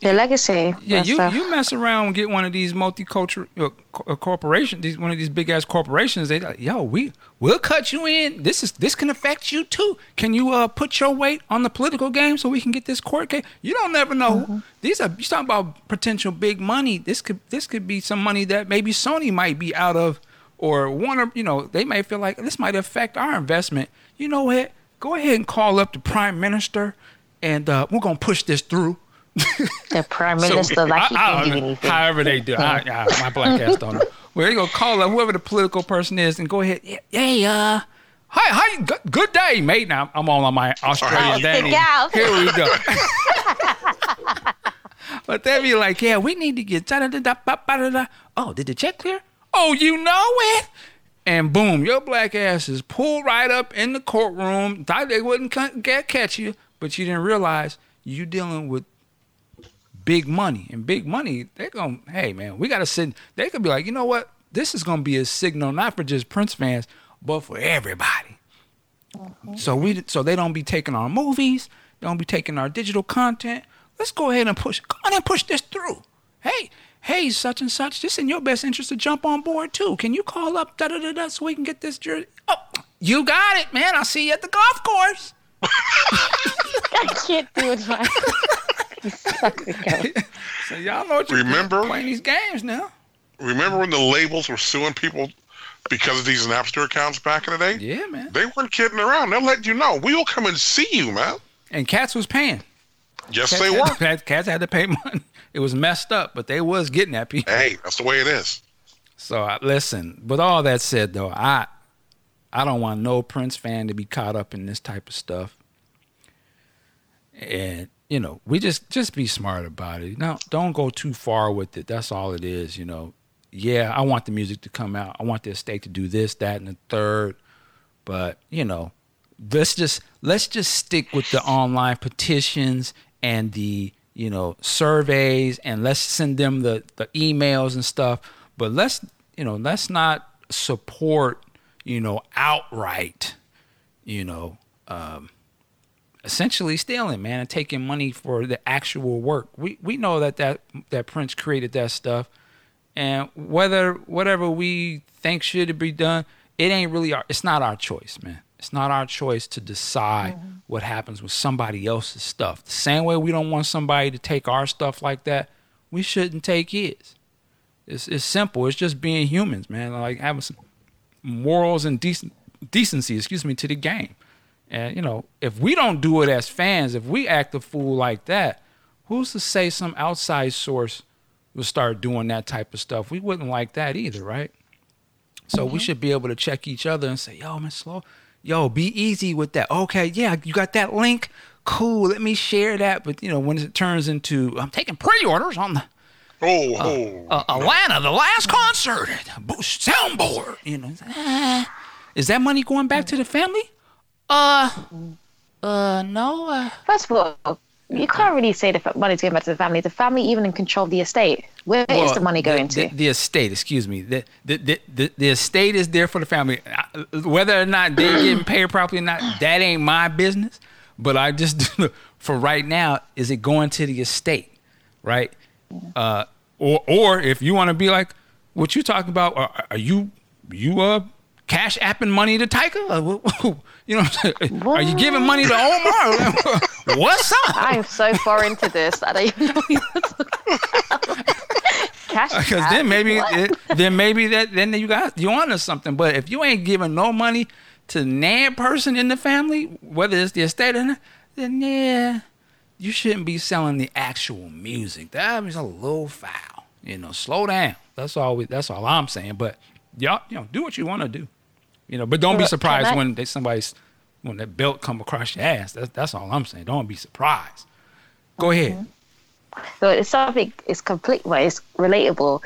yeah, you stuff. you mess around and get one of these multicultural uh, uh, these one of these big ass corporations. They like, yo, we we'll cut you in. This is this can affect you too. Can you uh put your weight on the political game so we can get this court case? You don't never know. These are you talking about potential big money. This could this could be some money that maybe Sony might be out of, or Warner. You know, they may feel like this might affect our investment. You know what? Go ahead and call up the prime minister, and uh, we're gonna push this through. the prime So, minister, like he I- can do anything. However they do. I, I, my black ass don't know. Well, they gonna call up whoever the political person is and go ahead. Yeah, hey, uh, hi, hi, good, good day, mate. Now I'm all on my Australian daddy. Here we go. but they be like, yeah, we need to get da da da da da da. Oh, did the check clear? Oh, you know it. And boom, your black ass is pulled right up in the courtroom. Thought they wouldn't ca- catch you, but you didn't realize you dealing with big money. And big money they're gonna hey man we gotta sit they could be like you know what? This is gonna be a signal not for just prince fans but for everybody. Mm-hmm. So we so they don't be taking our movies they don't be taking our digital content. Let's go ahead and push go on and push this through. Hey hey such and such this in your best interest to jump on board too. Can you call up da da da da so we can get this jersey oh you got it man. I'll see you at the golf course. I can't do it. man. You suck, Rico. so y'all know what you're Remember? playing these games now Remember when the labels were suing people because of these Napster accounts back in the day? yeah man They weren't kidding around. They'll let you know. We will come and see you, man. and cats was paying Yes, Cats they were. to pay- Cats had to pay money. It was messed up, but they was getting at people. Hey, that's the way it is. So I, listen. With all that said, though, I I don't want no Prince fan to be caught up in this type of stuff. And you know, we just just be smart about it. Now, don't go too far with it. That's all it is. You know, yeah, I want the music to come out. I want the estate to do this, that, and the third. But you know, let's just let's just stick with the online petitions and the you know surveys, and let's send them the the emails and stuff. But let's you know let's not support you know outright you know um, essentially stealing, man, and taking money for the actual work. We we know that that that Prince created that stuff, and whether whatever we think should be done, it ain't really our. It's not our choice, man. It's not our choice to decide mm-hmm. what happens with somebody else's stuff. The same way we don't want somebody to take our stuff like that, we shouldn't take his. It's it's simple. It's just being humans, man. Like having some morals and decent decency, excuse me, to the game. And you know, if we don't do it as fans, if we act a fool like that, who's to say some outside source will start doing that type of stuff? We wouldn't like that either, right? So mm-hmm. we should be able to check each other and say, "Yo, man, slow. Yo, be easy with that. Okay, yeah, you got that link. Cool. Let me share that." But you know, when it turns into I'm taking pre-orders on the Oh, uh, oh. Uh, Atlanta, the last concert, Boost soundboard. You know, ah. is that money going back to the family? Uh, uh, no. Uh. First of all, you can't really say the money's going back to the family. The family even in control of the estate. Where well, is the money going the, to? The, the, estate, excuse me. The, the, the, the, the estate is there for the family. Whether or not they're getting paid properly or not, that ain't my business. But I just, for right now, is it going to the estate, right? Uh, or, or if you want to be like what you talking about, are, are you, you, uh, cash apping money to Tyka? You know, what are you giving money to Omarr? What's up? I am so far into this that I don't even know Cash Because then maybe it, then maybe that then you got you on to something. But if you ain't giving no money to nan person in the family, whether it's the estate or not, then yeah, you shouldn't be selling the actual music. That is a little foul. You know, slow down. That's all. We, that's all I'm saying. But y'all, you know, do what you want to do. You know, but don't be surprised I, when they, somebody's when that belt come across your ass. That's that's all I'm saying. Don't be surprised. Go mm-hmm. ahead. So it's something. It's complete. Well, it's relatable.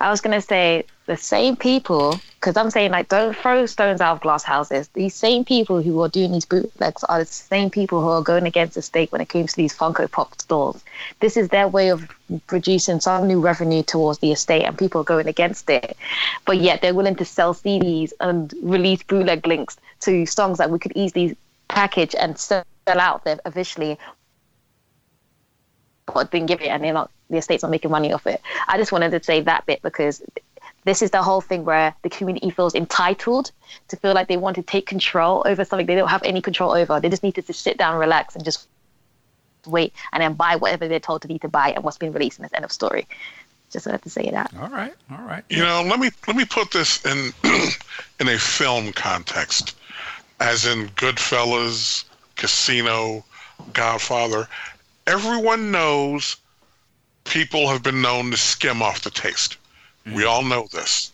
I was gonna say the same people, because I'm saying like don't throw stones out of glass houses. These same people who are doing these bootlegs are the same people who are going against the state when it comes to these Funko Pop stores. This is their way of producing some new revenue towards the estate, and people are going against it. But yet they're willing to sell CDs and release bootleg links to songs that we could easily package and sell out there officially but didn't give it and they're not the estate's not making money off it. I just wanted to say that bit because this is the whole thing where the community feels entitled to feel like they want to take control over something they don't have any control over. They just need to just sit down, relax, and just wait, and then buy whatever they're told to need to buy and what's been released. And that's end of story. Just wanted to say that. All right, all right. You know, let me let me put this in in a film context, as in Goodfellas, Casino, Godfather. Everyone knows people have been known to skim off the taste Mm. We all know this.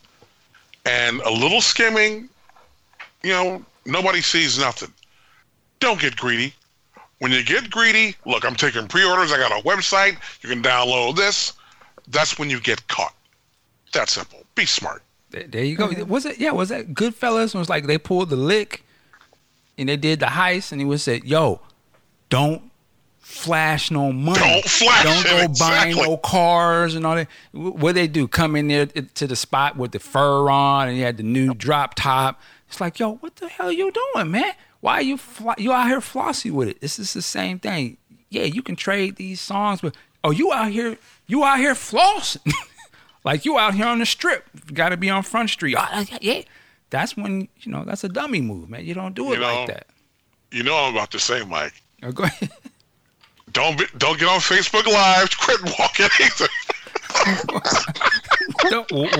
And a little skimming, you know, nobody sees nothing. Don't get greedy. When you get greedy, look, I'm taking pre orders. I got a website. You can download this. That's when you get caught. That simple. Be smart. There you go. Was it? Yeah, was that Goodfellas? It was like they pulled the lick and they did the heist, and he was said, "Yo, don't flash no money. Don't flash Don't go exactly. buy no cars and all that. What they do? Come in there to the spot with the fur on, and you had the new drop top. It's like, yo, what the hell you doing, man? Why are you fl- you out here flossy with it? This is the same thing. Yeah, you can trade these songs, but oh, you out here, you out here flossing, like you out here on the strip. Got to be on Front Street. Oh, yeah, that's when you know that's a dummy move, man. You don't do it you know, like that. You know I'm about to say, Mike. Oh, go ahead. Don't be, don't get on Facebook Live. Quit walking either.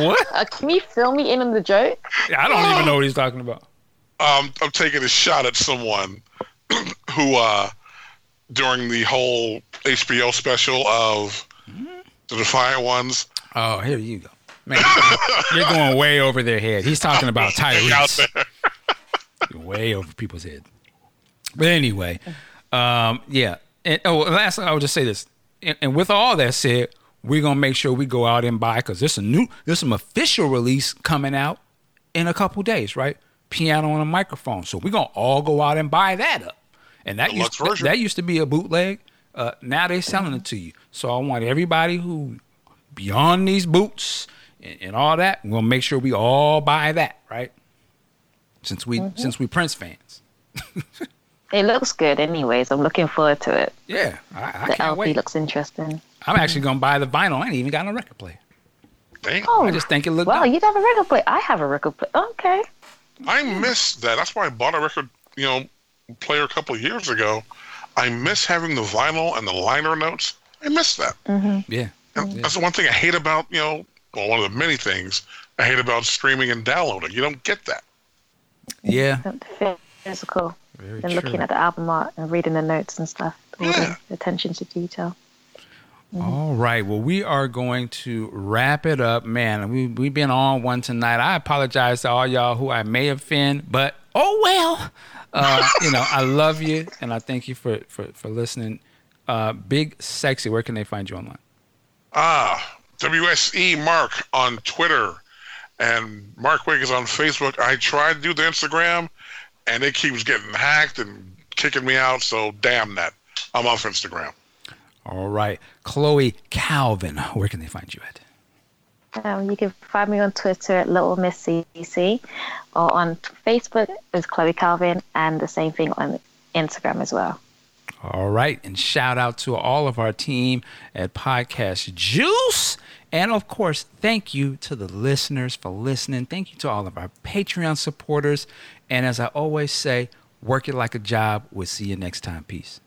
what? Uh, can you fill me in on the joke? I don't even know what he's talking about. Um, I'm taking a shot at someone who, uh, during the whole HBO special of the Defiant Ones. Oh, here you go. Man, you're going way over their head. He's talking about Tyrese. way over people's head. But anyway, um, yeah, And oh, last I would just say this. And, and with all that said, we're gonna make sure we go out and buy because there's a new there's some official release coming out in a couple days, right? Piano & a Microphone. So we're gonna all go out and buy that up. And that used Deluxe version. that used to be a bootleg. Uh, now they're selling it to you. So I want everybody who beyond these boots and, and all that, we're gonna make sure we all buy that, right? Since we since we Prince fans. It looks good, anyways. I'm looking forward to it. Yeah, I, I The can't LP wait. looks interesting. I'm actually gonna buy the vinyl. I ain't even got a record player. Dang. Oh, I just think it looked Wow, dope. you have a record player. I have a record player. Okay. I miss that. That's why I bought a record, you know, player a couple of years ago. I miss having the vinyl and the liner notes. I miss that. Mm-hmm. Yeah. And That's the one thing I hate about, you know, well, one of the many things I hate about streaming and downloading. You don't get that. Yeah. Physical. Very and true. looking at the album art and reading the notes and stuff. All Yeah. the attention to detail. All right. Well, we are going to wrap it up, man. We we've been on one tonight. I apologize to all y'all who I may offend, but oh well. Uh, you know, I love you and I thank you for for for listening. Uh, Big sexy. Where can they find you online? Ah, WSE Mark on Twitter and Mark Wig is on Facebook. I tried to do the Instagram and it keeps getting hacked and kicking me out, so damn that. I'm off Instagram. All right, Chloe Calvin. Where can they find you at? Um, you can find me on Twitter at Little Miss CC or on Facebook as Chloe Calvin and the same thing on Instagram as well. All right. And shout out to all of our team at Podcast Juice. And of course, thank you to the listeners for listening. Thank you to all of our Patreon supporters. And as I always say, work it like a job. We'll see you next time. Peace.